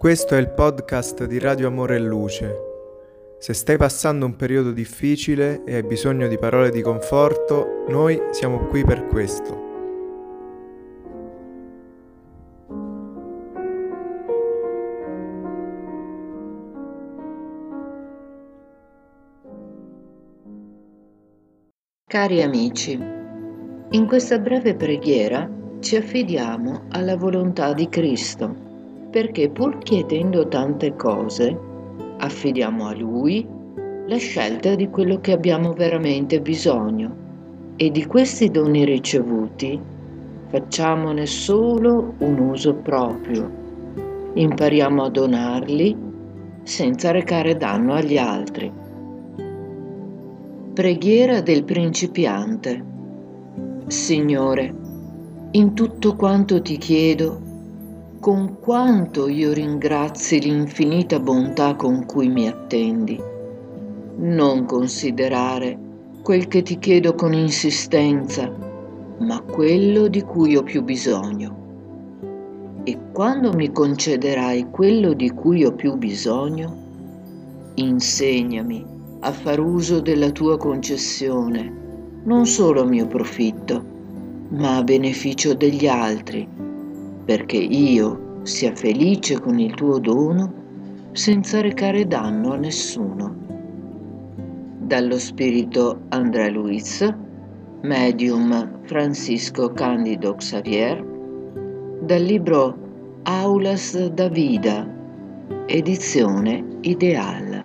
Questo è il podcast di Radio Amore e Luce. Se stai passando un periodo difficile e hai bisogno di parole di conforto, noi siamo qui per questo. Cari amici, in questa breve preghiera ci affidiamo alla volontà di Cristo perché pur chiedendo tante cose, affidiamo a Lui la scelta di quello che abbiamo veramente bisogno e di questi doni ricevuti facciamone solo un uso proprio. Impariamo a donarli senza recare danno agli altri. Preghiera del principiante. Signore, in tutto quanto ti chiedo, con quanto io ringrazi l'infinita bontà con cui mi attendi. Non considerare quel che ti chiedo con insistenza, ma quello di cui ho più bisogno. E quando mi concederai quello di cui ho più bisogno, insegnami a far uso della tua concessione, non solo a mio profitto, ma a beneficio degli altri perché io sia felice con il tuo dono senza recare danno a nessuno. Dallo spirito André Luiz, medium Francisco Candido Xavier, dal libro Aulas da Vida, edizione Ideal.